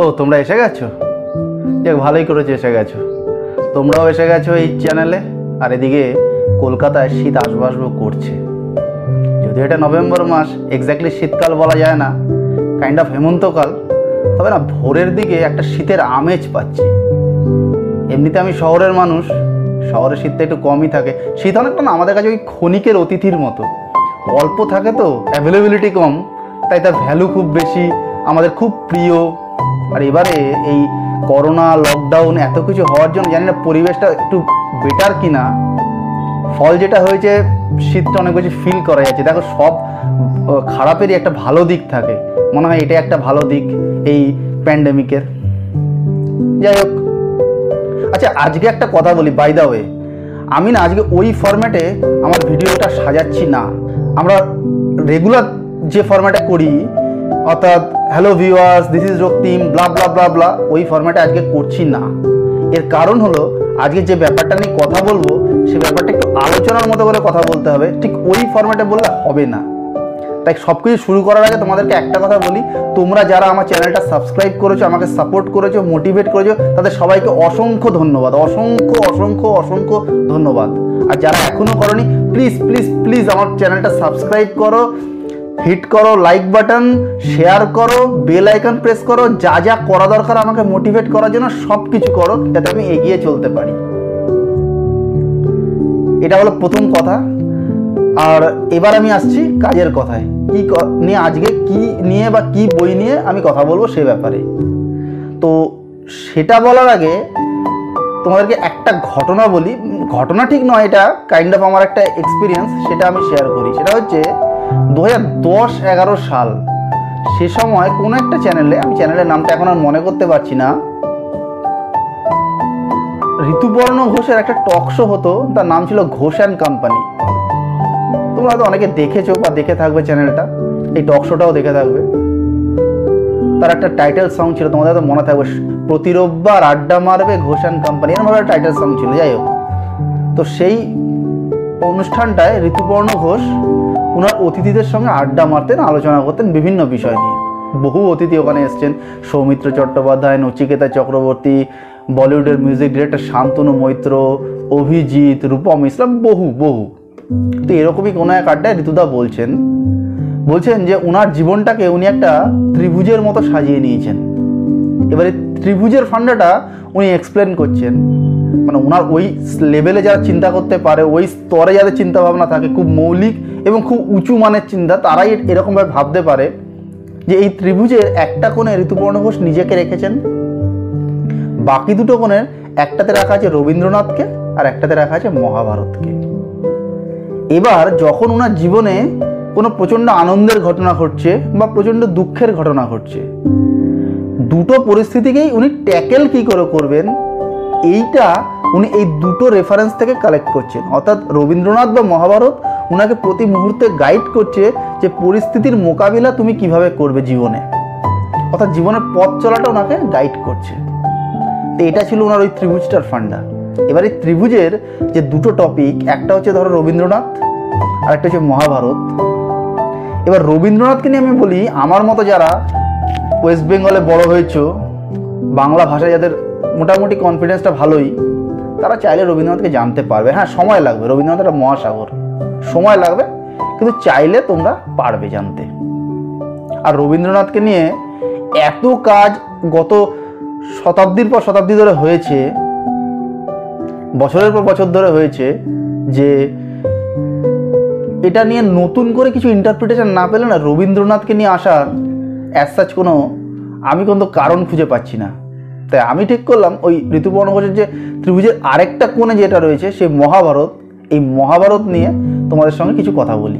ও, তোমরা এসে গেছো? যাক, ভালোই করেছ এসে গেছো। তোমরাও এসে গেছো এই চ্যানেলে আর এদিকে কলকাতায় শীত আসব আসব করছে। যদিও এটা নভেম্বর মাস এক্স্যাক্টলি শীতকাল বলা যায় না কাইন্ড অফ হেমন্তকাল, তবে না, ভোরের দিকে একটা শীতের আমেজ পাচ্ছি। এমনিতে আমি শহরের মানুষ, শহরে শীতটা একটু কমই থাকে। শীত অনেকটা না, আমাদের কাছে ওই ক্ষণিকের অতিথির মতো। অল্প থাকে তো অ্যাভেলেবিলিটি কম, তাই তার ভ্যালু খুব বেশি, আমাদের খুব প্রিয়। আর এবারে এই করোনা লকডাউন এত কিছু হওয়ার জন্য জানি না পরিবেশটা একটু বেটার কিনা। ফল যেটা হয়েছে, শীতটা অনেক বেশি ফিল করা যাচ্ছে। দেখো, সব খারাপেরই একটা ভালো দিক থাকে। মনে হয় এটা একটা ভালো দিক এই প্যান্ডেমিকের যাই হোক। আচ্ছা আজকে একটা কথা বলি বাই দা ওয়ে আমি না আজকে ওই ফরম্যাটে আমার ভিডিওটা সাজাচ্ছি না। আমরা রেগুলার যে ফরম্যাটে করি অর্থাৎ hello viewers this is Raktim blah blah blah blah ওই ফরম্যাটে আজকে করছি না। এর কারণ হলো, আজকে যে ব্যাপারটা নিয়ে কথা বলব, সে ব্যাপারটা একটু আলোচনার মতো করে কথা বলতে হবে। ঠিক ওই ফর্ম্যাটে বললে হবে না। তাই সব কিছু শুরু করার আগে তোমাদেরকে একটা কথা বলি, তোমরা যারা আমার চ্যানেলটা সাবস্ক্রাইব করেছ, আমাকে সাপোর্ট করেছ মোটিভেট করেছ, তাদের সবাইকে অসংখ্য ধন্যবাদ। অসংখ্য অসংখ্য অসংখ্য ধন্যবাদ। আর যারা এখনও করনি প্লিজ প্লিজ প্লিজ আমার চ্যানেলটা সাবস্ক্রাইব করো। হিট করো লাইক বাটন শেয়ার করো বেল আইকন প্রেস করো, যা যা করা দরকার আমাকে মোটিভেট করার জন্য সব কিছু করো, যাতে আমি এগিয়ে চলতে পারি। এটা হলো প্রথম কথা। আর এবার আমি আসছি কাজের কথায়। কি নিয়ে আজকে কি নিয়ে বা কি বই নিয়ে আমি কথা বলব সে ব্যাপারে। তো সেটা বলার আগে তোমাদেরকে একটা ঘটনা বলি। ঘটনা ঠিক নয় এটা কাইন্ড অফ আমার একটা এক্সপিরিয়েন্স সেটা আমি শেয়ার করি। সেটা হচ্ছে দু হাজার দশ, এগারো সাল। সে সময় কোনো একটা চ্যানেলে আমি চ্যানেলের নামটা এখন আর মনে করতে পারছি না ঋতুপর্ণ ঘোষের একটা টক শো হতো, তার নাম ছিল ঘোষ অ্যান্ড কোম্পানি তোমরা হয়তো অনেকে দেখেছ বা দেখে থাকবে চ্যানেলটা এই টক শোটাও দেখে থাকবে। তার একটা টাইটেল সং ছিল, তোমাদের হয়তো মনে থাকবে, প্রতি রোববার আড্ডা মারবে ঘোষ অ্যান্ড কোম্পানি একটা টাইটেল সং ছিল, যাই হোক। তো সেই অনুষ্ঠানটায় ঋতুপর্ণ ঘোষ ওনার অতিথিদের সঙ্গে আড্ডা মারতেন, আলোচনা করতেন বিভিন্ন বিষয় নিয়ে। বহু অতিথি ওখানে এসছেন। সৌমিত্র চট্টোপাধ্যায়, নচিকেতা চক্রবর্তী, বলিউডের মিউজিক ডিরেক্টর শান্তনু মৈত্র, অভিজিৎ, রূপম ইসলাম, বহু বহু। তো এরকমই কোনো এক আড্ডায় ঋতুদা বলছেন। বলছেন যে ওনার জীবনটাকে উনি একটা ত্রিভুজের মতো সাজিয়ে নিয়েছেন। এবারে ত্রিভুজের ফান্ডাটা উনি এক্সপ্লেন করছেন। মানে ওনার ওই লেভেলে যারা চিন্তা করতে পারে, ওই স্তরে যাদের চিন্তা ভাবনা থাকে, খুব মৌলিক এবং খুব উঁচু মানের চিন্তা, তারাই এরকমভাবে ভাবতে পারে যে এই ত্রিভুজের একটা কোণে ঋতুপর্ণ ঘোষ নিজেকে রেখেছেন। বাকি দুটো কোণের একটাতে রাখা আছে রবীন্দ্রনাথকে আর একটাতে রাখা আছে মহাভারতকে। এবার যখন ওনার জীবনে কোনো প্রচণ্ড আনন্দের ঘটনা ঘটছে বা প্রচণ্ড দুঃখের ঘটনা ঘটছে, দুটো পরিস্থিতিকেই উনি ট্যাকেল কি করে করবেন, এইটা উনি এই দুটো রেফারেন্স থেকে কালেক্ট করছেন। অর্থাৎ রবীন্দ্রনাথ বা মহাভারত ওনাকে প্রতি মুহূর্তে গাইড করছে যে পরিস্থিতির মোকাবিলা তুমি কীভাবে করবে জীবনে। অর্থাৎ জীবনের পথ চলাটা ওনাকে গাইড করছে। তো এটা ছিল ওনার ওই ত্রিভুজটার ফান্ডা এবার এই ত্রিভুজের যে দুটো টপিক একটা হচ্ছে ধরো রবীন্দ্রনাথ, আর একটা হচ্ছে মহাভারত। এবার রবীন্দ্রনাথকে নিয়ে আমি বলি, আমার মতো যারা ওয়েস্ট বেঙ্গলে বড় হয়েছো, বাংলা ভাষায় যাদের মোটামুটি কনফিডেন্সটা ভালোই, তারা চাইলে রবীন্দ্রনাথকে জানতে পারবে। হ্যাঁ সময় লাগবে। রবীন্দ্রনাথ একটা মহাসাগর। সময় লাগবে, কিন্তু চাইলে তোমরা পারবে জানতে। আর রবীন্দ্রনাথকে নিয়ে এত কাজ গত শতাব্দীর পর শতাব্দী ধরে হয়েছে, বছরের পর বছর ধরে হয়েছে, যে এটা নিয়ে নতুন করে কিছু ইন্টারপ্রিটেশন না পেলে না রবীন্দ্রনাথকে নিয়ে আসার অ্যাজ সাচ কোনো আমি কিন্তু কারণ খুঁজে পাচ্ছি না। তাই আমি ঠিক করলাম ওই ঋতুপর্ণ ঘোষের যে ত্রিভুজের আরেকটা কোণে যেটা রয়েছে, সেই মহাভারত এই মহাভারত নিয়ে তোমাদের সঙ্গে কিছু কথা বলি।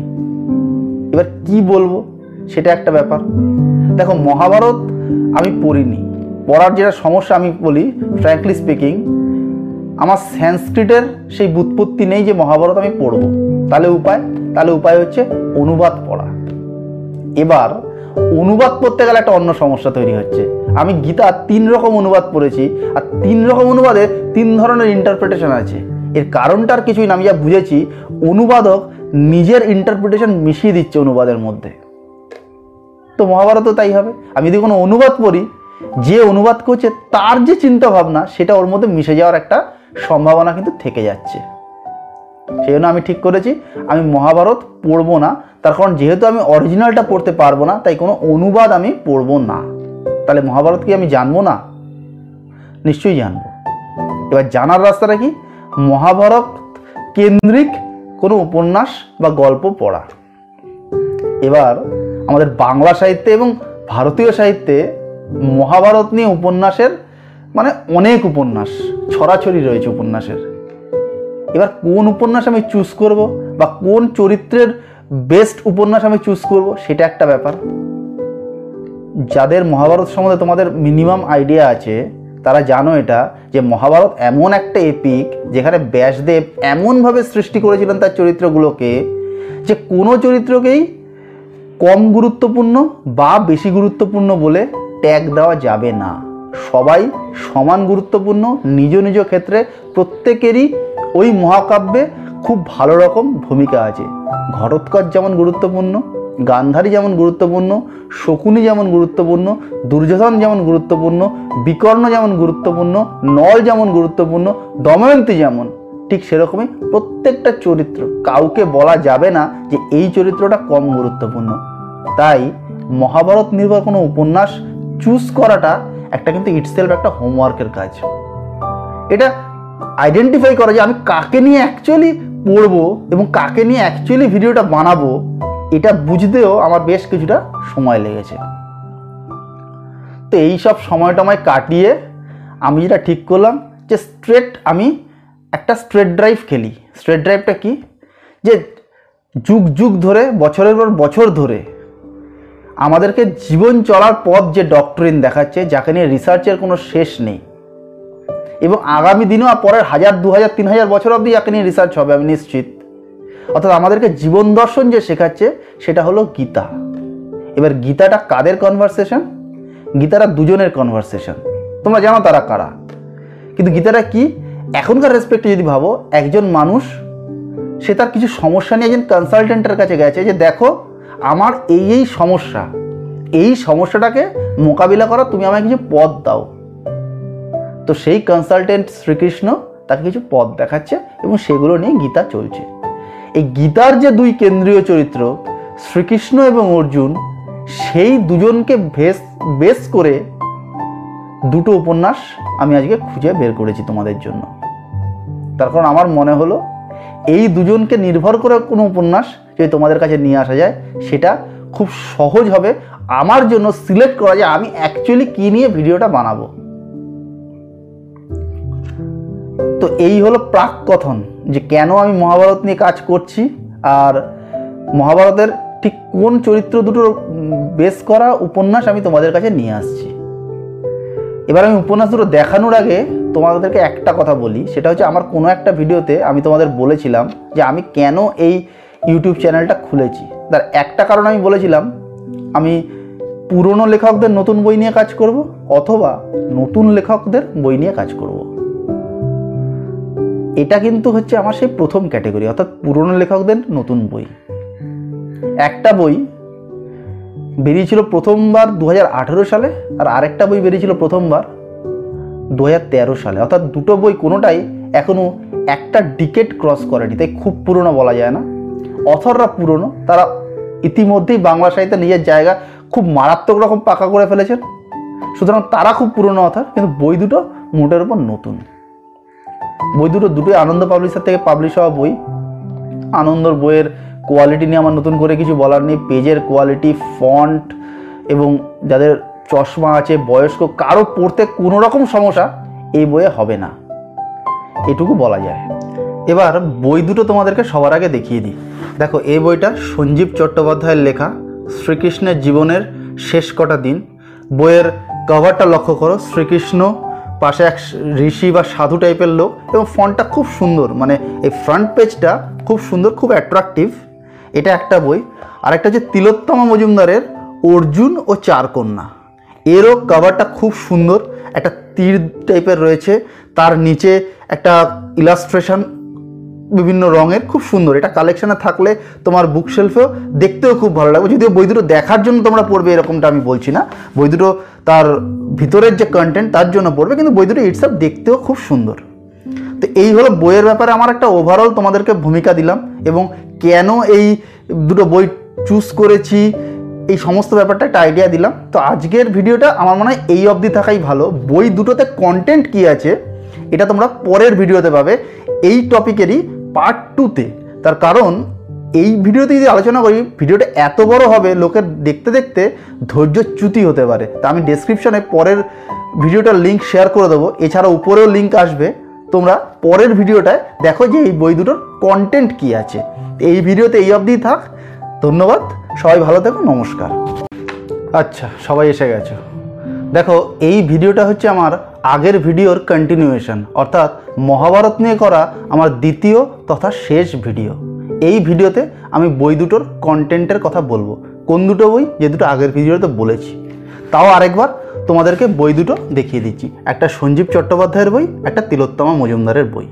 এবার কি বলব? সেটা একটা ব্যাপার। দেখো, মহাভারত আমি পড়িনি। পড়ার যেটা সমস্যা আমি বলি ফ্র্যাঙ্কলি স্পিকিং আমার সংস্কৃতের সেই বুৎপত্তি নেই যে মহাভারত আমি পড়ব। তাহলে উপায়? তাহলে উপায় হচ্ছে অনুবাদ পড়া। এবার, অনুবাদ পড়তে গেলে একটা অন্য সমস্যা তৈরি হচ্ছে। আমি গীতা তিন রকম অনুবাদ পড়েছি, আর তিন রকম অনুবাদে তিন ধরনের ইন্টারপ্রিটেশন আছে। এর কারণটার কিছুই না, আমি যা বুঝেছি, অনুবাদক নিজের ইন্টারপ্রিটেশন মিশিয়ে দিচ্ছে অনুবাদের মধ্যে। তো মহাভারতও তাই হবে। আমি যদি কোনো অনুবাদ পড়ি, যে অনুবাদ করছে, তার যে চিন্তা ভাবনা সেটা ওর মধ্যে মিশে যাওয়ার একটা সম্ভাবনা কিন্তু থেকে যাচ্ছে। সেই জন্য আমি ঠিক করেছি, আমি মহাভারত পড়ব না। তার কারণ যেহেতু আমি অরিজিনালটা পড়তে পারব না, তাই কোনো অনুবাদ আমি পড়ব না। তাহলে মহাভারত কি আমি জানব না? নিশ্চয়ই জানব। এবার জানার রাস্তাটা কি? মহাভারত কেন্দ্রিক কোনো উপন্যাস বা গল্প পড়া। এবার আমাদের বাংলা সাহিত্যে এবং ভারতীয় সাহিত্যে মহাভারত নিয়ে উপন্যাসের মানে অনেক উপন্যাস, ছড়াছড়ি রয়েছে উপন্যাসের। এবার কোন উপন্যাস আমি চুজ করব বা কোন চরিত্রের বেস্ট উপন্যাস আমি চুজ করব সেটা একটা ব্যাপার। যাদের মহাভারত সম্বন্ধে তোমাদের মিনিমাম আইডিয়া আছে তারা জানো এটা, যে মহাভারত এমন একটা এপিক যেখানে ব্যাসদেব এমনভাবে সৃষ্টি করেছিলেন তার চরিত্রগুলোকে যে কোনো চরিত্রকেই কম গুরুত্বপূর্ণ বা বেশি গুরুত্বপূর্ণ বলে ট্যাগ দেওয়া যাবে না। সবাই সমান গুরুত্বপূর্ণ নিজ নিজ ক্ষেত্রে প্রত্যেকেরই ওই মহাকাব্যে খুব ভালো রকম ভূমিকা আছে। ঘটোৎকর যেমন গুরুত্বপূর্ণ গান্ধারী যেমন গুরুত্বপূর্ণ, শকুনি যেমন গুরুত্বপূর্ণ, দুর্যোধন যেমন গুরুত্বপূর্ণ, বিকর্ণ যেমন গুরুত্বপূর্ণ, নল যেমন গুরুত্বপূর্ণ, দময়ন্তী যেমন, ঠিক সেরকমই প্রত্যেকটা চরিত্র কাউকে বলা যাবে না যে এই চরিত্রটা কম গুরুত্বপূর্ণ। তাই মহাভারত নির্ভর কোনো উপন্যাস চুজ করাটা একটা কিন্তু ইটসেলফ একটা হোমওয়ার্কের কাজ। এটা আইডেন্টিফাই করা যে আমি কাকে নিয়ে অ্যাকচুয়ালি পড়ব এবং কাকে নিয়ে অ্যাকচুয়ালি ভিডিওটা বানাবো। এটা বুঝতেও আমার বেশ কিছুটা সময় লেগেছে। তো এই সব সময় টময় কাটিয়ে আমি যেটা ঠিক করলাম যে স্ট্রেট আমি একটা স্ট্রেট ড্রাইভ খেলি। স্ট্রেট ড্রাইভটা কি? যে যুগ যুগ ধরে, বছরের পর বছর ধরে আমাদেরকে জীবন চলার পথ যে ডক্টরিন দেখাচ্ছে, যাকে নিয়ে রিসার্চের কোনো শেষ নেই। এবং আগামী দিনেও পরের হাজার দু হাজার তিন হাজার বছর অবধি যাকে নিয়ে রিসার্চ হবে, আমি নিশ্চিত। অর্থাৎ আমাদেরকে জীবন দর্শন যে শেখাচ্ছে, সেটা হলো গীতা। এবার গীতাটা কাদের কনভারসেশন গীতাটা দুজনের কনভারসেশন তোমরা জানো তারা কারা। কিন্তু গীতাটা কি? এখনকার রেসপেক্টে যদি ভাবো, একজন মানুষ, সে তার কিছু সমস্যা নিয়ে একজন কনসালটেন্টের কাছে গেছে যে, দেখো, আমার এই এই সমস্যা। এই সমস্যাটাকে মোকাবিলা করা, তুমি আমায় কিছু পথ দাও। তো সেই কনসালটেন্ট শ্রীকৃষ্ণ তাকে কিছু পথ দেখাচ্ছে এবং সেগুলো নিয়ে গীতা চলছে। এই গীতার যে দুই কেন্দ্রীয় চরিত্র, শ্রীকৃষ্ণ এবং অর্জুন, সেই দুজনকে ভেস বেস করে দুটো উপন্যাস আমি আজকে খুঁজে বের করেছি তোমাদের জন্য। তার কারণ আমার মনে হলো, এই দুজনকে নির্ভর করে কোনো উপন্যাস যদি তোমাদের কাছে নিয়ে আসা যায়, সেটা খুব সহজ হবে। আমার জন্য সিলেক্ট করা যায়, আমি অ্যাকচুয়ালি কী নিয়ে ভিডিওটা বানাবো। তো এই হলো প্রাক কথন যে কেন আমি মহাভারত নিয়ে কাজ করছি আর মহাভারতের ঠিক কোন চরিত্র দুটো বেস করা উপন্যাস আমি তোমাদের কাছে নিয়ে আসছি। এবার আমি উপন্যাস দুটো দেখানোর আগে তোমাদেরকে একটা কথা বলি, সেটা হচ্ছে আমার কোনো একটা ভিডিওতে আমি তোমাদের বলেছিলাম যে আমি কেন এই ইউটিউব চ্যানেলটা খুলেছি। তার একটা কারণ আমি বলেছিলাম, আমি পুরনো লেখকদের নতুন বই নিয়ে কাজ করব অথবা নতুন লেখকদের বই নিয়ে কাজ করব। এটা কিন্তু হচ্ছে আমার সেই প্রথম ক্যাটাগরি, অর্থাৎ পুরনো লেখকদের নতুন বই। একটা বই বেরিয়েছিল প্রথমবার দু হাজার আঠেরো সালে, আর আরেকটা বই বেরিয়েছিল প্রথমবার দু হাজার তেরো সালে। অর্থাৎ দুটো বই কোনোটাই এখনও একটা ডিকেট ক্রস করেনি, তাই খুব পুরনো বলা যায় না। অথররা পুরনো, তারা ইতিমধ্যেই বাংলা সাহিত্যে নিজের জায়গা খুব মারাত্মক রকম পাকা করে ফেলেছেন। সুতরাং তারা খুব পুরনো অথর, কিন্তু বই দুটো মোটের উপর নতুন। বই দুটো, দুটোই আনন্দ পাবলিশার থেকে পাবলিশ হওয়া বই। আনন্দর বইয়ের কোয়ালিটি নিয়ে আমার নতুন করে কিছু বলার নেই। পেজের কোয়ালিটি ফন্ট এবং যাদের চশমা আছে, বয়স্ক, কারও পড়তে কোনো রকম সমস্যা এই বইয়ে হবে না। এটুকু বলা যায়। এবার বই দুটো তোমাদেরকে সবার আগে দেখিয়ে দিই। দেখো, এই বইটা সঞ্জীব চট্টোপাধ্যায়ের লেখা, শ্রীকৃষ্ণের জীবনের শেষ কটা দিন। বইয়ের কভারটা লক্ষ্য করো, শ্রীকৃষ্ণ পাশে এক ঋষি বা সাধু টাইপের লোক এবং ফন্টটা খুব সুন্দর। মানে এই ফ্রন্ট পেজটা খুব সুন্দর, খুব অ্যাট্রাকটিভ এটা একটা বই। আর একটা হচ্ছে তিলোত্তমা মজুমদারের অর্জুন ও চারকন্যা। এরও কাভারটা খুব সুন্দর। একটা তীর টাইপের রয়েছে। তার নিচে একটা ইলাস্ট্রেশন বিভিন্ন রঙের, খুব সুন্দর। এটা কালেকশানে থাকলে তোমার বুক শেলফেও দেখতেও খুব ভালো লাগবে। যদিও বই দুটো দেখার জন্য তোমরা পড়বে, এরকমটা আমি বলছি না। বই দুটো তার ভিতরের যে কন্টেন্ট তার জন্য পড়বে, কিন্তু বই দুটো ইটসআপ দেখতেও খুব সুন্দর। তো এই হলো বইয়ের ব্যাপারে আমার একটা ওভারঅল তোমাদেরকে ভূমিকা দিলাম, এবং কেন এই দুটো বই চুজ করেছি, এই সমস্ত ব্যাপারটা একটা আইডিয়া দিলাম। তো আজকের ভিডিওটা আমার মনে হয় এই অবধি থাকাই ভালো। বই দুটোতে কন্টেন্ট কি আছে, এটা তোমরা পরের ভিডিওতে পাবে। এই টপিকেরই পার্ট টুতে তার কারণ এই ভিডিওতে যদি আলোচনা করি, ভিডিওটা এত বড় হবে, লোকের দেখতে দেখতে ধৈর্য চ্যুতি হতে পারে। তা আমি ডেসক্রিপশনে পরের ভিডিওটার লিঙ্ক শেয়ার করে দেবো। এছাড়া উপরেও লিঙ্ক আসবে। তোমরা পরের ভিডিওটায় দেখো যে এই বই দুটোর কন্টেন্ট কী আছে। এই ভিডিওতে এই অবধিই থাক। ধন্যবাদ। সবাই ভালো থেকো। নমস্কার। আচ্ছা সবাই এসে গেছো। দেখো, এই ভিডিওটা হচ্ছে আমার আগের ভিডিওর কন্টিনিউয়েশন অর্থাৎ মহাভারত নিয়ে করা আমার দ্বিতীয় তথা শেষ ভিডিও। এই ভিডিওতে আমি বই দুটোর কন্টেন্টের কথা বলব। কোন দুটো বই? যে দুটো আগের ভিডিওতে বলেছি। তাও আরেকবার তোমাদেরকে বই দুটো দেখিয়ে দিচ্ছি। একটা সঞ্জীব চট্টোপাধ্যায়ের বই, একটা তিলোত্তমা মজুমদারের বই।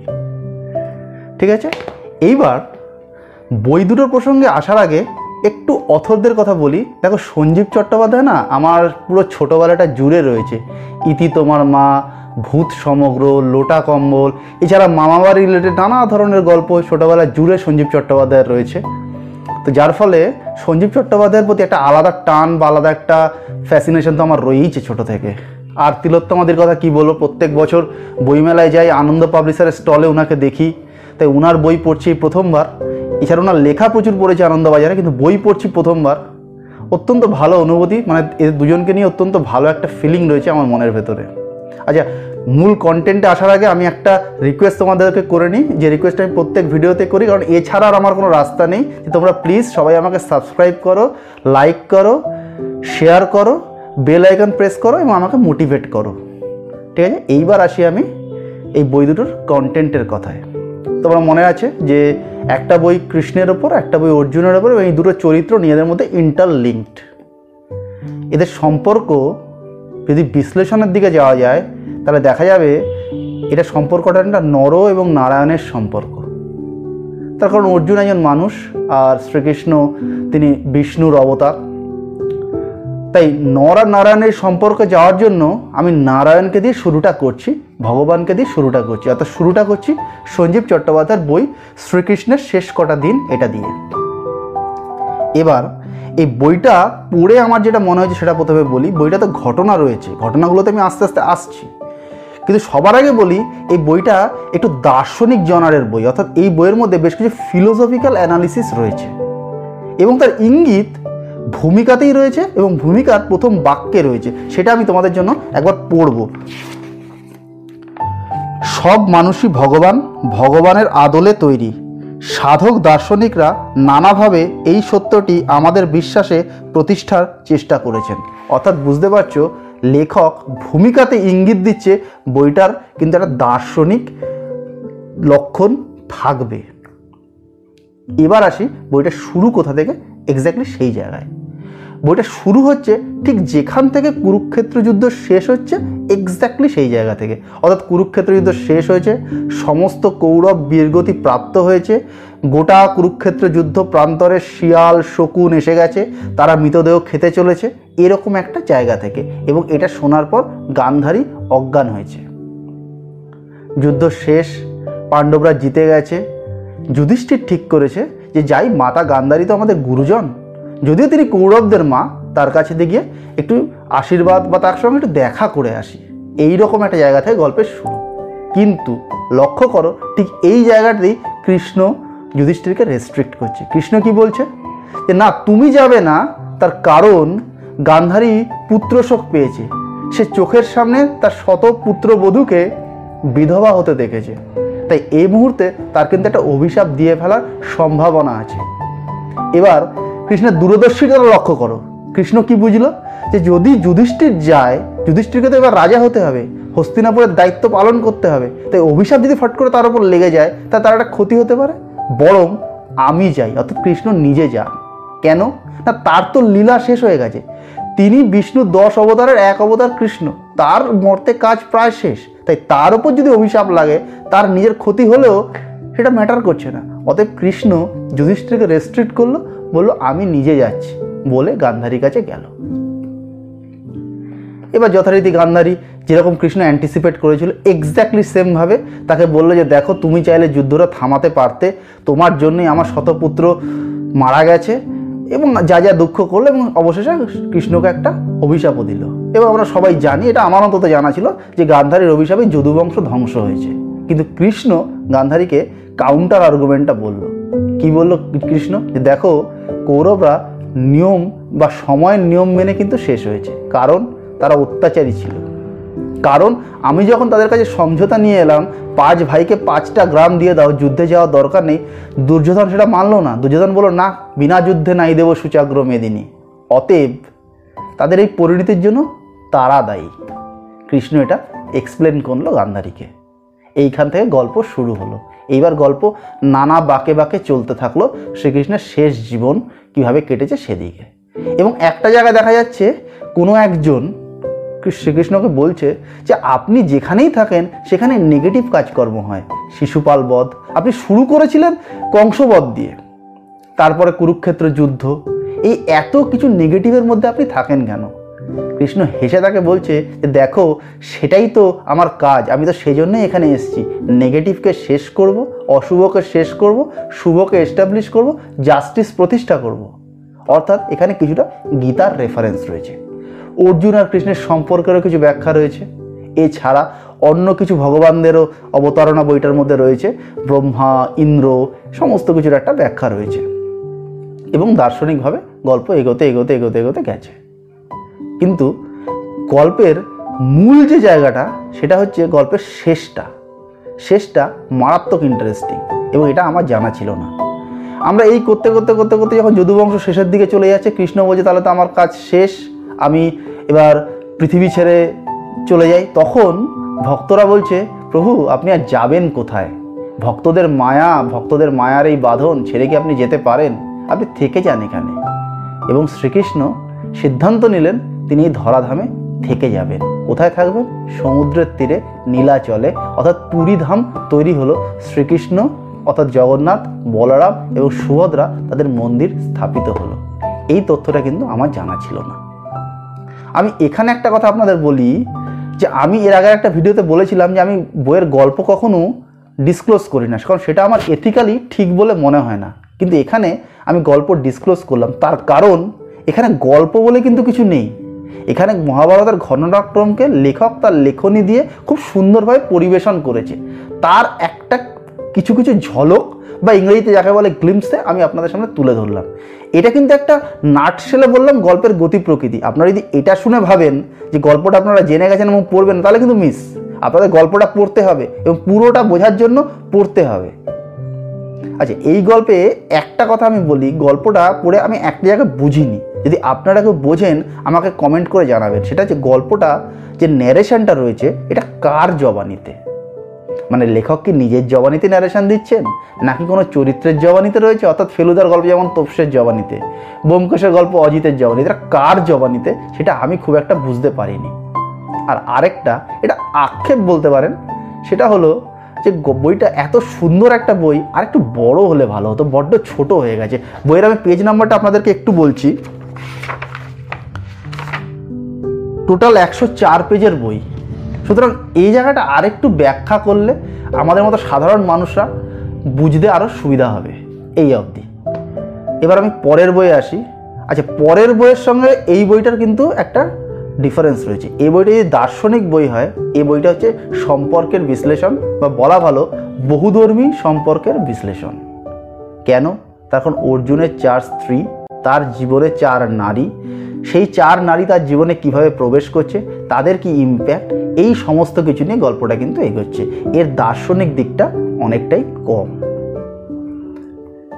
ঠিক আছে? এইবার বই দুটোর প্রসঙ্গে আসার আগে একটু অথরদের কথা বলি। দেখো, সঞ্জীব চট্টোপাধ্যায় না আমার পুরো ছোটোবেলাটা জুড়ে রয়েছে। ইতি তোমার মা, ভূত সমগ্র, লোটা কম্বল, এছাড়া মামাবাড়ি রিলেটেড নানা ধরনের গল্প ছোটোবেলা জুড়ে সঞ্জীব চট্টোপাধ্যায়ের রয়েছে। তো যার ফলে সঞ্জীব চট্টোপাধ্যায়ের প্রতি একটা আলাদা টান বা আলাদা একটা ফ্যাসিনেশন তো আমার রয়েইছে ছোট থেকে। আর তিলোত্তমাদের কথা কি বলব? প্রত্যেক বছর বইমেলায় যাই, আনন্দ পাবলিশারের স্টলে ওনাকে দেখি। তাই ওনার বই পড়ছি প্রথমবার। এছাড়া ওনার লেখা প্রচুর পড়েছে আনন্দবাজারে, কিন্তু বই পড়ছি প্রথমবার। অত্যন্ত ভালো অনুভূতি মানে এদের দুজনকে নিয়ে অত্যন্ত ভালো একটা ফিলিং রয়েছে আমার মনের ভেতরে। আচ্ছা মূল কন্টেন্টে আসার আগে আমি একটা রিকোয়েস্ট তোমাদেরকে করে নিই, যে রিকোয়েস্ট আমি প্রত্যেক ভিডিওতে করি, কারণ এছাড়া আর আমার কোনো রাস্তা নেই। যে তোমরা প্লিজ সবাই আমাকে সাবস্ক্রাইব করো লাইক করো শেয়ার করো বেল আইকন প্রেস করো এবং আমাকে মোটিভেট করো। ঠিক আছে? এইবার আসি আমি এই বই দুটোর কন্টেন্টের কথায়। তোমার মনে আছে যে একটা বই কৃষ্ণের ওপর, একটা বই অর্জুনের ওপর এবং এই দুটো চরিত্র নিজেদের মধ্যে ইন্টারলিঙ্কড এদের সম্পর্ক যদি বিশ্লেষণের দিকে যাওয়া যায়, তাহলে দেখা যাবে এটা সম্পর্কটা একটা নর এবং নারায়ণের সম্পর্ক। তার কারণ অর্জুন একজন মানুষ, আর শ্রীকৃষ্ণ তিনি বিষ্ণুর অবতার। তাই নর নারায়ণের সম্পর্কে যাওয়ার জন্য আমি নারায়ণকে দিয়ে শুরুটা করছি, ভগবানকে দিয়ে শুরুটা করছি। অর্থাৎ শুরুটা করছি সঞ্জীব চট্টোপাধ্যায়ের বই শ্রীকৃষ্ণের শেষ কটা দিন এটা দিয়ে। এবার এই বইটা পড়ে আমার যেটা মনে হয়েছে সেটা প্রথমে বলি, বইটা তো ঘটনা রয়েছে, ঘটনাগুলোতে আমি আস্তে আস্তে আসছি। কিন্তু সবার আগে বলি, এই বইটা একটু দার্শনিক জনারের বই, অর্থাৎ এই বইয়ের মধ্যে বেশ কিছু ফিলোসফিক্যাল অ্যানালিসিস রয়েছে। এবং তার ইঙ্গিত ভূমিকাতেই রয়েছে এবং ভূমিকার প্রথম বাক্যে রয়েছে। সেটা আমি তোমাদের জন্য একবার পড়ব। সব মানুষই ভগবান, ভগবানের আদলে তৈরি। সাধক দার্শনিকরা নানাভাবে এই সত্যটি আমাদের বিশ্বাসে প্রতিষ্ঠার চেষ্টা করেছেন। অর্থাৎ বুঝতে পারছ, লেখক ভূমিকাতে ইঙ্গিত দিচ্ছে বইটার কিন্তু একটা দার্শনিক লক্ষণ থাকবে। এবার আসি বইটা শুরু কোথা থেকে? এক্স্যাক্টলি সেই জায়গায়। বইটা শুরু হচ্ছে ঠিক যেখান থেকে কুরুক্ষেত্র যুদ্ধ শেষ হচ্ছে এক্স্যাক্টলি সেই জায়গা থেকে। অর্থাৎ কুরুক্ষেত্র যুদ্ধ শেষ হয়েছে, সমস্ত কৌরব বীরগতি প্রাপ্ত হয়েছে, গোটা কুরুক্ষেত্র যুদ্ধ প্রান্তরে শিয়াল, শকুন এসে গেছে, তারা মৃতদেহ খেতে চলেছে, এরকম একটা জায়গা থেকে এবং এটা শোনার পর গান্ধারী অজ্ঞান হয়েছে। যুদ্ধ শেষ, পাণ্ডবরা জিতে গেছে যুধিষ্ঠির ঠিক করেছে যে যাই মাতা গান্ধারী তো আমাদের গুরুজন, যদিও তিনি কৌরবদের মা, তার কাছে গিয়ে একটু আশীর্বাদ বা তার সঙ্গে একটু দেখা করে আসি। এই রকম একটা জায়গা থেকে গল্পের শুরু। কিন্তু লক্ষ্য করো, ঠিক এই জায়গাটাতেই কৃষ্ণ যুধিষ্ঠিরকে রেস্ট্রিক্ট করছে। কৃষ্ণ কি বলছে? যে না, তুমি যাবে না, তার কারণ গান্ধারী পুত্রশোক পেয়েছে। সে চোখের সামনে তার শত পুত্রবধূকে বিধবা হতে দেখেছে। তাই এই মুহূর্তে তার কিন্তু একটা অভিশাপ দিয়ে ফেলার সম্ভাবনা আছে। এবার কৃষ্ণের দূরদর্শিতা লক্ষ্য করো। কৃষ্ণ কি বুঝলো? যে যদি যুধিষ্ঠির যায়, যুধিষ্ঠিরকে তো এবার রাজা হতে হবে, হস্তিনাপুরের দায়িত্ব পালন করতে হবে, তাই অভিশাপ যদি ফট করে তার উপর লেগে যায়, তা তার একটা ক্ষতি হতে পারে। বরং আমি যাই, অর্থাৎ কৃষ্ণ নিজে যান। কেন? না, তার তো লীলা শেষ হয়ে গেছে। তিনি বিষ্ণু দশ অবতারের এক অবতার কৃষ্ণ। তার মর্তে কাজ প্রায় শেষ। তাই তার উপর যদি অভিশাপ লাগে, তার নিজের ক্ষতি হলেও সেটা ম্যাটার করছে না। অতএব কৃষ্ণ যুধিষ্ঠিরকে রেস্ট্রিক্ট করল, বলল, আমি নিজে যাচ্ছি, বলে গান্ধারীর কাছে গেল। এবার যথারীতি গান্ধারী যেরকম কৃষ্ণ অ্যান্টিসিপেট করেছিল এক্স্যাক্টলি সেমভাবে তাকে বলল যে, দেখো, তুমি চাইলে যুদ্ধটা থামাতে পারতে। তোমার জন্যই আমার শতপুত্র মারা গেছে। এবং যা যা দুঃখ করল এবং অবশেষে কৃষ্ণকে একটা অভিশাপও দিল। এবং আমরা সবাই জানি, এটা আমার অন্তত জানা ছিল, যে গান্ধারীর অভিশাপে যদুবংশ ধ্বংস হয়েছে। কিন্তু কৃষ্ণ গান্ধারীকে কাউন্টার আর্গুমেন্টটা বলল। কি বলল কৃষ্ণ? যে দেখো, কৌরবরা নিয়ম বা সময়ের নিয়ম মেনে কিন্তু শেষ হয়েছে। কারণ তারা অত্যাচারী ছিল। কারণ আমি যখন তাদের কাছে সমঝোতা নিয়ে এলাম, পাঁচ ভাইকে পাঁচটা গ্রাম দিয়ে দাও, যুদ্ধে যাওয়ার দরকার নেই, দুর্যোধন সেটা মানলো না। দুর্যোধন বলল, না, বিনা যুদ্ধে নাই দেব সুচাগ্র মেদিনী। অতএব তাদের এই পরিণতির জন্য তারা দায়ী। কৃষ্ণ এটা এক্সপ্লেন করল গান্ধারীকে। এইখান থেকে গল্প শুরু হলো। এইবার গল্প নানা বাঁকে বাঁকে চলতে থাকল শ্রীকৃষ্ণের শেষ জীবন কীভাবে কেটেছে সেদিকে। এবং একটা জায়গায় দেখা যাচ্ছে, কোনো একজন শ্রীকৃষ্ণকে বলছে যে আপনি যেখানেই থাকেন, সেখানে নেগেটিভ কাজকর্ম হয়। শিশুপাল বধ। আপনি শুরু করেছিলেন কংসবধ দিয়ে। তারপরে কুরুক্ষেত্র যুদ্ধ। এই এত কিছু নেগেটিভের মধ্যে আপনি থাকেন কেন? কৃষ্ণ হেসে তাকে বলছে যে, দেখো, সেটাই তো আমার কাজ। আমি তো সেই জন্যই এখানে এসেছি। নেগেটিভকে শেষ করব, অশুভকে শেষ করব, শুভকে এস্টাবলিশ করব জাস্টিস প্রতিষ্ঠা করব। অর্থাৎ এখানে কিছুটা গীতার রেফারেন্স রয়েছে। অর্জুন আর কৃষ্ণের সম্পর্কেরও কিছু ব্যাখ্যা রয়েছে। এছাড়া অন্য কিছু ভগবানদেরও অবতারণা বইটার মধ্যে রয়েছে, ব্রহ্মা, ইন্দ্র, সমস্ত কিছুর একটা ব্যাখ্যা রয়েছে। এবং দার্শনিকভাবে গল্প এগোতে এগোতে এগোতে এগোতে গেছে। কিন্তু গল্পের মূল যে জায়গাটা, সেটা হচ্ছে গল্পের শেষটা। শেষটা মারাত্মক ইন্টারেস্টিং এবং এটা আমার জানা ছিল না। আমরা এই করতে করতে করতে করতে যখন যদুবংশ শেষের দিকে চলে যাচ্ছে, কৃষ্ণ বলছে, তাহলে তো আমার কাজ শেষ। আমি এবার পৃথিবী ছেড়ে চলে যাই। তখন ভক্তরা বলছে, প্রভু, আপনি আর যাবেন কোথায়? ভক্তদের মায়া, ভক্তদের মায়ার এই বাঁধন ছেড়ে কি আপনি যেতে পারেন? আপনি থেকে যান এখানে। এবং শ্রীকৃষ্ণ সিদ্ধান্ত নিলেন, তিনি এই ধরাধামে থেকে যাবেন। কোথায় থাকবেন? সমুদ্রের তীরে, নীলাচলে। অর্থাৎ পুরী ধাম তৈরি হলো শ্রীকৃষ্ণ, অর্থাৎ জগন্নাথ, বলরাম এবং সুভদ্রা তাদের মন্দির স্থাপিত হলো। এই তথ্যটা কিন্তু আমার জানা ছিল না। আমি এখানে একটা কথা আপনাদের বলি যে আমি এর আগে একটা ভিডিওতে বলেছিলাম যে আমি বইয়ের গল্প কখনো ডিসক্লোজ করি না। কারণ সেটা আমার এথিক্যালি ঠিক বলে মনে হয় না। কিন্তু এখানে আমি গল্প ডিসক্লোজ করলাম। তার কারণ এখানে গল্প বলে কিন্তু কিছু নেই। এখানে মহাভারতের ঘটনাক্রমকে লেখক তার লেখনী দিয়ে খুব সুন্দরভাবে পরিবেশন করেছে। তার একটা কিছু কিছু ঝলক বা ইংরেজিতে যাকে বলে গ্লিমসে আমি আপনাদের সামনে তুলে ধরলাম। এটা কিন্তু একটা নাটশেলে বললাম গল্পের গতি প্রকৃতি। আপনারা যদি এটা শুনে ভাবেন যে গল্পটা আপনারা জেনে গেছেন এবং পড়বেন, তাহলে কিন্তু মিস আপনাদের গল্পটা পড়তে হবে এবং পুরোটা বোঝার জন্য পড়তে হবে। আচ্ছা এই গল্পে একটা কথা আমি বলি, গল্পটা পড়ে আমি একটা জায়গায় বুঝিনি। যদি আপনারা কেউ বোঝেন, আমাকে কমেন্ট করে জানাবেন। সেটা যে গল্পটা যে ন্যারেশনটা রয়েছে, এটা কার জবানিতে? মানে লেখক কি নিজের জবানিতে ন্যারেশন দিচ্ছেন? নাকি কোনো চরিত্রের জবানিতে রয়েছে? অর্থাৎ ফেলুদার গল্প যেমন তোপসের জবানিতে বোমকেশের গল্প অজিতের জবানিতে, এটা কার জবানিতে? সেটা আমি খুব একটা বুঝতে পারিনি। আর আরেকটা, এটা আক্ষেপ বলতে পারেন, সেটা হলো যে বইটা এত সুন্দর একটা বই, আর একটু বড় হলে ভালো হতো, বড্ড ছোট হয়ে গেছে। বইয়ের আমি পেজ নাম্বারটা আপনাদেরকে একটু বলছি। টোটাল একশো চার পেজের বই। সুতরাং এই জায়গাটা আরেকটু ব্যাখ্যা করলে আমাদের মতো সাধারণ মানুষরা বুঝতে আরও সুবিধা হবে, এই অবধি। এবার আমি পরের বইয়ে আসি। আচ্ছা পরের বইয়ের সঙ্গে এই বইটার কিন্তু একটা ডিফারেন্স রয়েছে। এই বইটা যদি দার্শনিক বই হয়, এই বইটা হচ্ছে সম্পর্কের বিশ্লেষণ বা বলা ভালো বহুধর্মী সম্পর্কের বিশ্লেষণ। কেন? তার তখন অর্জুনের চার স্ত্রী, তার জীবনে চার নারী। সেই চার নারী তার জীবনে কীভাবে প্রবেশ করছে, তাদের কি ইম্প্যাক্ট এই সমস্ত কিছু নিয়ে গল্পটা কিন্তু এগোচ্ছে। এর দার্শনিক দিকটা অনেকটাই কম।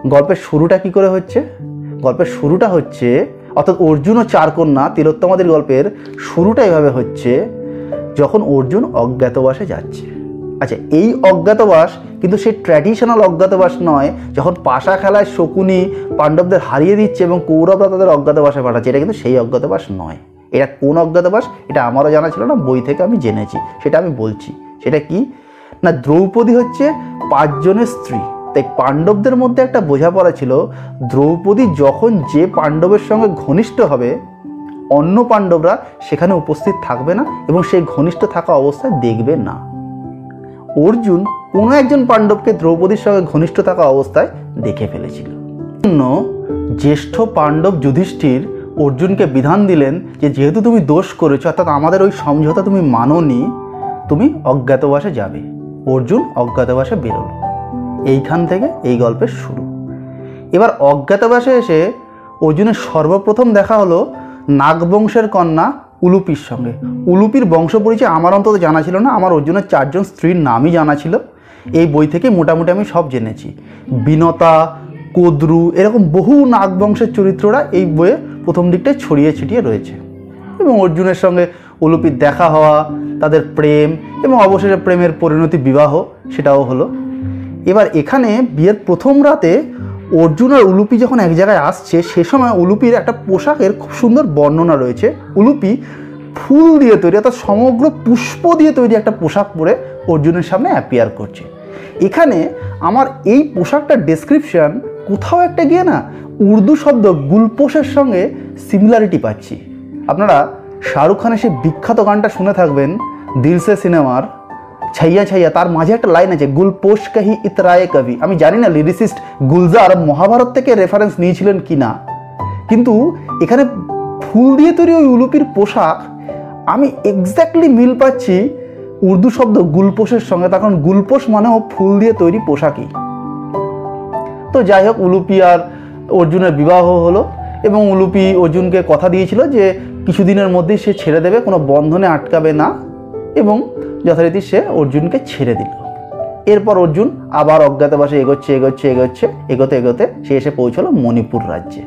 গল্পের শুরুটা কি করে হচ্ছে? গল্পের শুরুটা হচ্ছে, অর্থাৎ অর্জুন ও চার কন্যা তিলোত্তমাদের গল্পের শুরুটা এভাবে হচ্ছে, যখন অর্জুন অজ্ঞাতবাসে যাচ্ছে। আচ্ছা এই অজ্ঞাতবাস কিন্তু সেই ট্র্যাডিশনাল অজ্ঞাতবাস নয়, যখন পাশা খেলায় শকুনি পাণ্ডবদের হারিয়ে দিচ্ছে এবং কৌরবরা তাদের অজ্ঞাতবাসে পাঠাচ্ছে, এটা কিন্তু সেই অজ্ঞাতবাস নয়। এটা কোন অজ্ঞাতবাস? এটা আমারও জানা ছিল না, বই থেকে আমি জেনেছি। সেটা আমি বলছি। সেটা কি? না, দ্রৌপদী হচ্ছে পাঁচজনের স্ত্রী। তাই পাণ্ডবদের মধ্যে একটা বোঝাপড়া ছিল, দ্রৌপদী যখন যে পাণ্ডবের সঙ্গে ঘনিষ্ঠ হবে, অন্য পাণ্ডবরা সেখানে উপস্থিত থাকবে না এবং সেই ঘনিষ্ঠ থাকা অবস্থায় দেখবে না। অর্জুন কোনো একজন পাণ্ডবকে দ্রৌপদীর সঙ্গে ঘনিষ্ঠ থাকা অবস্থায় দেখে ফেলেছিল। জ্যেষ্ঠ পাণ্ডব যুধিষ্ঠির অর্জুনকে বিধান দিলেন যে যেহেতু তুমি দোষ করেছ, অর্থাৎ আমাদের ওই সমঝোতা তুমি মানোনি, তুমি অজ্ঞাতবাসে যাবে। অর্জুন অজ্ঞাতবাসে বেরোল। এইখান থেকে এই গল্পের শুরু। এবার অজ্ঞাতবাসে এসে অর্জুনের সর্বপ্রথম দেখা হলো নাগবংশের কন্যা উলুপির সঙ্গে। উলুপির বংশ পরিচয় আমার অন্তত জানা ছিল না, আমার অর্জুনের চারজন স্ত্রীর নামই জানা ছিল। এই বই থেকে মোটামুটি আমি সব জেনেছি। বিনতা কোদ্রু, এরকম বহু নাগবংশের চরিত্ররা এই বইয়ে প্রথম দিকটায় ছড়িয়ে ছিটিয়ে রয়েছে। এবং অর্জুনের সঙ্গে উলুপির দেখা হওয়া, তাদের প্রেম এবং অবশেষে প্রেমের পরিণতি বিবাহ, সেটাও হলো। এবার এখানে বিয়ের প্রথম রাতে অর্জুন আর উলুপি যখন এক জায়গায় আসছে, সে সময় উলুপির একটা পোশাকের খুব সুন্দর বর্ণনা রয়েছে। উলুপি ফুল দিয়ে তৈরি, অর্থাৎ সমগ্র পুষ্প দিয়ে তৈরি একটা পোশাক পরে অর্জুনের সামনে অ্যাপিয়ার করছে। এখানে আমার এই পোশাকটার ডেসক্রিপশন কোথাও একটা গিয়ে না উর্দু শব্দ গুলপোষের সঙ্গে সিমিলারিটি পাচ্ছি। আপনারা শাহরুখ খানের সেই বিখ্যাত গানটা শুনে থাকবেন দিলসে সিনেমার, ছাইয়া ছাইয়া, তার মাঝে একটা লাইন আছে গুলপোষ কাহি ইতরায়ে কবি। আমি জানি না লিরিসিস্ট গুলজার মহাভারত থেকে রেফারেন্স নিয়েছিলেন কি না। কিন্তু এখানে ফুল দিয়ে তৈরি ওই উলুপির পোশাক, আমি এক্স্যাক্টলি মিল পাচ্ছি উর্দু শব্দ গুলপোষের সঙ্গে তখন গুলপোষ মানেও ফুল দিয়ে তৈরি পোশাকই। তো যাই হোক, উলুপি আর অর্জুনের বিবাহ হলো এবং উলুপি অর্জুনকে কথা দিয়েছিল যে কিছুদিনের মধ্যেই সে ছেড়ে দেবে, কোনো বন্ধনে আটকাবে না এবং যথারীতি সে অর্জুনকে ছেড়ে দিল। এরপর অর্জুন আবার অজ্ঞাতবাসে এগোচ্ছে এগোচ্ছে এগোচ্ছে, এগোতে এগোতে সে এসে পৌঁছলো মণিপুর রাজ্যে।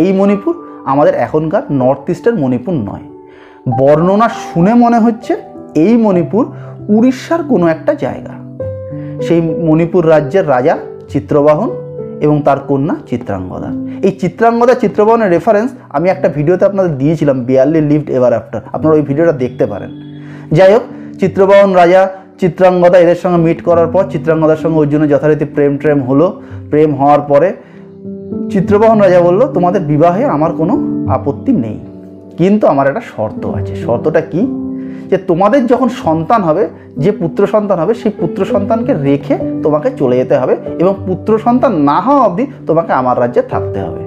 এই মণিপুর আমাদের এখনকার নর্থ ইস্টের মণিপুর নয়। বর্ণনা শুনে মনে হচ্ছে এই মণিপুর উড়িষ্যার কোনো একটা জায়গা। সেই মণিপুর রাজ্যের রাজা চিত্রবাহন এবং তার কন্যা চিত্রাঙ্গদা। এই চিত্রাঙ্গদা চিত্রবাহনের রেফারেন্স আমি একটা ভিডিওতে আপনাদের দিয়েছিলাম বিয়ারলি লিভড এভার আফটার আপনারা ওই ভিডিওটা দেখতে পারেন। যাই হোক চিত্রবাহন রাজা চিত্রাঙ্গদা এদের সঙ্গে মিট করার পর চিত্রাঙ্গদার সঙ্গে অর্জুনের যথারীতি প্রেম ট্রেম হলো। প্রেম হওয়ার পরে চিত্রবাহন রাজা বলল, তোমাদের বিবাহে আমার কোনো আপত্তি নেই। কিন্তু আমার একটা শর্ত আছে। শর্তটা কি? যে তোমাদের যখন সন্তান হবে, যে পুত্র সন্তান হবে, সেই পুত্র সন্তানকে রেখে তোমাকে চলে যেতে হবে এবং পুত্র সন্তান না হওয়া অবধি তোমাকে আমার রাজ্যে থাকতে হবে।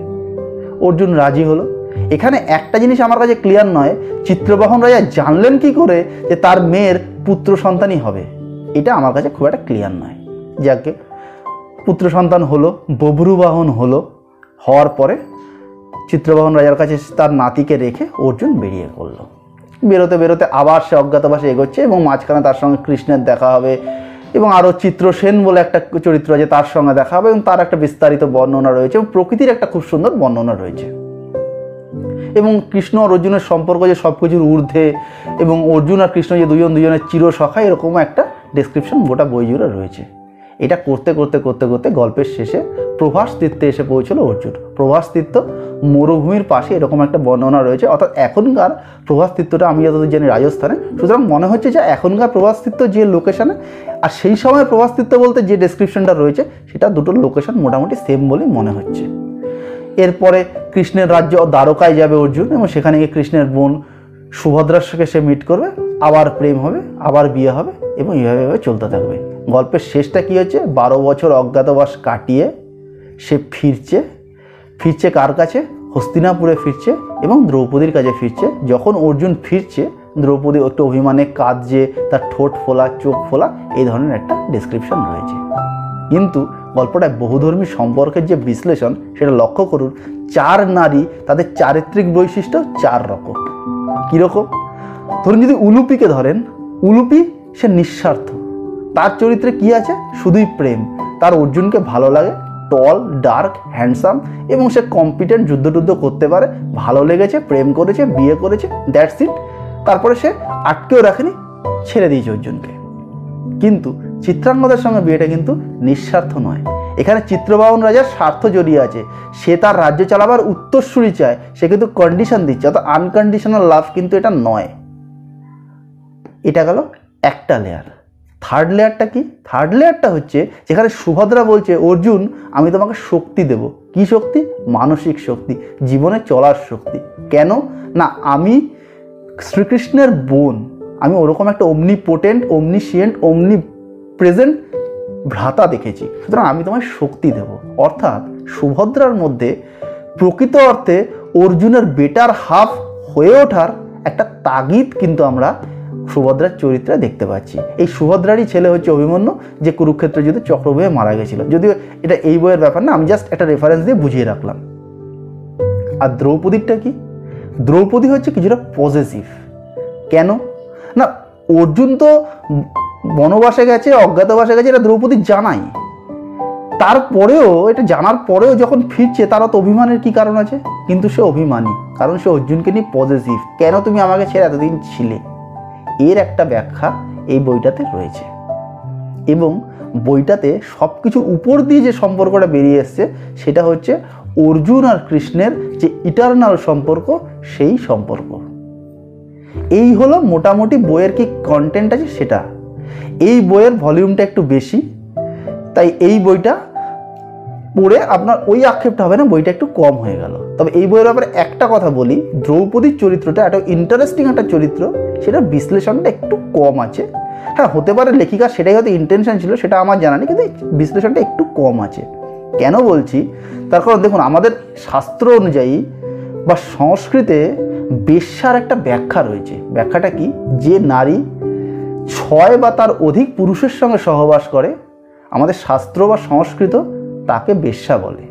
অর্জুন রাজি হলো। এখানে একটা জিনিস আমার কাছে ক্লিয়ার নয়, চিত্রবাহন রাজা জানলেন কি করে যে তার মেয়ের পুত্র সন্তানই হবে? এটা আমার কাছে খুব একটা ক্লিয়ার নয়। যাকে, পুত্র সন্তান হলো বভ্রুবাহন হলো, হওয়ার পরে চিত্রবাহন রাজার কাছে তার নাতিকে রেখে অর্জুন বেরিয়ে পড়ল। বেরোতে বেরোতে আবার সে অজ্ঞাতবাসে এগোচ্ছে এবং মাঝখানে তার সঙ্গে কৃষ্ণের দেখা হবে এবং আরও চিত্রসেন বলে একটা চরিত্র আছে, তার সঙ্গে দেখা হবে এবং তার একটা বিস্তারিত বর্ণনা রয়েছে এবং প্রকৃতির একটা খুব সুন্দর বর্ণনা রয়েছে। এবং কৃষ্ণ আর অর্জুনের সম্পর্ক যে সব কিছুর ঊর্ধ্বে এবং অর্জুন আর কৃষ্ণ যে দুজন দুজনের চিরসখা, এরকম একটা ডেসক্রিপশন গোটা বই জুড়ে রয়েছে। এটা করতে করতে করতে করতে গল্পের শেষে প্রভাস তীর্থে এসে পৌঁছলো অর্জুন। প্রভাস তীর্থ মরুভূমির পাশে এরকম একটা বর্ণনা রয়েছে, অর্থাৎ এখনকার প্রভাস তীর্থটা আমি যতদূর জানি রাজস্থানে। সুতরাং মনে হচ্ছে যে এখনকার প্রভাস তীর্থ যে লোকেশানে আর সেই সময় প্রভাস তীর্থ বলতে যে ডেসক্রিপশনটা রয়েছে, সেটা দুটোর লোকেশন মোটামুটি সেম বলেই মনে হচ্ছে। এরপরে কৃষ্ণের রাজ্য দ্বারকায় যাবে অর্জুন এবং সেখানে গিয়ে কৃষ্ণের বোন সুভদ্রার সঙ্গে সে মিট করবে। আবার প্রেম হবে, আবার বিয়ে হবে এবং এইভাবে চলতে থাকবে। গল্পের শেষটা কী হচ্ছে? বারো বছর অজ্ঞাতবাস কাটিয়ে সে ফিরছে ফিরছে কার কাছে? হস্তিনাপুরে ফিরছে এবং দ্রৌপদীর কাছে ফিরছে। যখন অর্জুন ফিরছে, দ্রৌপদী একটু অভিমানে কাঁদছে, তার ঠোঁট ফোলা, চোখ ফোলা, এই ধরনের একটা ডিসক্রিপশন রয়েছে। কিন্তু গল্পটায় বহুধর্মী সম্পর্কের যে বিশ্লেষণ, সেটা লক্ষ্য করুন, চার নারী, তাদের চারিত্রিক বৈশিষ্ট্য চার রকম। কীরকম ধরুন যদি উলুপিকে ধরেন, উলুপি সে নিঃস্বার্থ। তার চরিত্রে কি আছে? শুধুই প্রেম। তার অর্জুনকে ভালো লাগে টল ডার্ক হ্যান্ডসাম এবং সে কম্পিটেন্ট যুদ্ধ টুদ্ধ করতে পারে, ভালো লেগেছে, প্রেম করেছে, বিয়ে করেছে দ্যাটস ইট তারপরে সে আটকেও রাখেনি, ছেড়ে দিয়েছে অর্জুনকে। কিন্তু চিত্রাঙ্গদের সঙ্গে বিয়েটা কিন্তু নিঃস্বার্থ নয়। এখানে চিত্রবাহন রাজার স্বার্থ জড়িয়ে আছে। সে তার রাজ্য চালাবার উত্তরসূরি চায়, সে কিন্তু কন্ডিশন দিচ্ছে, অর্থাৎ আনকন্ডিশনাল লাভ কিন্তু এটা নয়। এটা গেল একটা লেয়ার থার্ড লেয়ারটা কি? থার্ড লেয়ারটা হচ্ছে যেখানে সুভদ্রা বলছে, অর্জুন, আমি তোমাকে শক্তি দেব। কি শক্তি? মানসিক শক্তি, জীবনে চলার শক্তি। কেন? না, আমি শ্রীকৃষ্ণের বোন। আমি ওরকম একটা অমনি পোটেন্ট অমনি অমনিশিয়েন্ট অমনি প্রেজেন্ট ভ্রাতা দেখেছি। সুতরাং আমি তোমায় শক্তি দেব। অর্থাৎ সুভদ্রার মধ্যে প্রকৃত অর্থে অর্জুনের বেটার হাফ হয়ে ওঠার একটা তাগিদ কিন্তু আমরা সুভদ্রার চরিত্রে দেখতে পাচ্ছি। এই সুভদ্রারই ছেলে হচ্ছে অভিমন্যু, যে কুরুক্ষেত্র যুদ্ধে চক্রবয়ে মারা গেছিল। যদিও এটা এই বইয়ের ব্যাপার না, আমি জাস্ট একটা রেফারেন্স দিয়ে বুঝিয়ে রাখলাম। আর দ্রৌপদীরটা কি? দ্রৌপদী হচ্ছে কিছুটা পজিটিভ কেন? না, অর্জুন তো বনবাসে গেছে, অজ্ঞাতবাসে গেছে, এটা দ্রৌপদী জানাই তারপরেও, এটা জানার পরেও যখন ফিরছে, তারা তো অভিমানের কি কারণ আছে? কিন্তু সে অভিমানী, কারণ সে অর্জুনকে নিয়ে পজিটিভ কেন তুমি আমাকে ছেড়ে এতদিন ছিলে? এর একটা ব্যাখ্যা এই বইটাতে রয়েছে। এবং বইটাতে সব কিছুর উপর দিয়ে যে সম্পর্কটা বেরিয়ে এসছে, সেটা হচ্ছে অর্জুন আর কৃষ্ণের যে ইটারনাল সম্পর্ক, সেই সম্পর্ক। এই হলো মোটামুটি বইয়ের কি কন্টেন্ট আছে সেটা। এই বইয়ের ভলিউমটা একটু বেশি, তাই এই বইটা পড়ে আপনার ওই আক্ষেপটা হবে না, বইটা একটু কম হয়ে গেল। তবে এই বইয়ের ব্যাপারে একটা কথা বলি, দ্রৌপদীর চরিত্রটা একটা ইন্টারেস্টিং একটা চরিত্র সেটা বিশ্লেষণটা একটু কম আছে। হ্যাঁ হতে পারে লেখিকা সেটাই হয়তো ইন্টেনশন ছিল, সেটা আমার জানা নেই, কিন্তু বিশ্লেষণটা একটু কম আছে। কেন বলছি? তার কারণ দেখুন, আমাদের শাস্ত্র অনুযায়ী বা সংস্কৃতে বেশ্যার একটা ব্যাখ্যা রয়েছে। ব্যাখ্যাটা কি? যে নারী ছয় বা তার অধিক পুরুষের সঙ্গে সহবাস করে, আমাদের শাস্ত্র বা সংস্কৃত তাকে বেশ্যা বলে।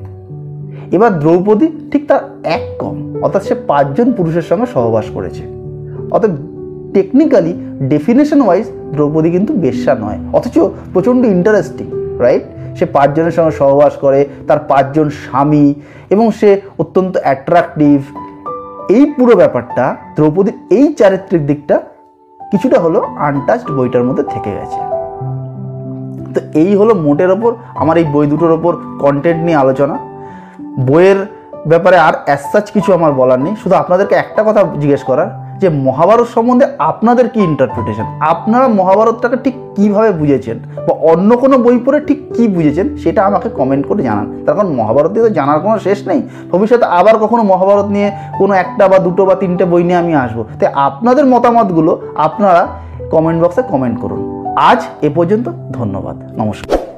এবার দ্রৌপদী ঠিক তার এক কম, অর্থাৎ সে পাঁচজন পুরুষের সঙ্গে সহবাস করেছে। অর্থাৎ টেকনিক্যালি ডেফিনেশন ওয়াইজ দ্রৌপদী কিন্তু বেশ্যা নয়। অথচ প্রচণ্ড ইন্টারেস্টিং রাইট সে পাঁচজনের সঙ্গে সহবাস করে, তার পাঁচজন স্বামী, এবং সে অত্যন্ত অ্যাট্রাকটিভ এই পুরো ব্যাপারটা দ্রৌপদীর এই চারিত্রিক দিকটা কিছুটা হলো আনটাচড বইটার মধ্যে থেকে গেছে। তো এই হলো মোটের ওপর, আমার এই বই দুটোর ওপর কন্টেন্ট নিয়ে আলোচনা। বইয়ের ব্যাপারে আর অ্যাসাচ কিছু আমার বলার নেই, শুধু আপনাদেরকে একটা কথা জিজ্ঞেস করার, যে মহাভারত সম্বন্ধে আপনাদের কি ইন্টারপ্রিটেশন আপনারা মহাভারতটাকে ঠিক কীভাবে বুঝেছেন? বা অন্য কোনো বই পড়ে ঠিক কি বুঝেছেন? সেটা আমাকে কমেন্ট করে জানান। তার কারণ মহাভারত দিয়ে তো জানার কোনো শেষ নেই। ভবিষ্যতে আবার কখনো মহাভারত নিয়ে কোনো একটা বা দুটো বা তিনটে বই নিয়ে আমি আসব। তাই আপনাদের মতামতগুলো আপনারা কমেন্ট বক্সে কমেন্ট করুন। আজ এ পর্যন্ত ধন্যবাদ। নমস্কার।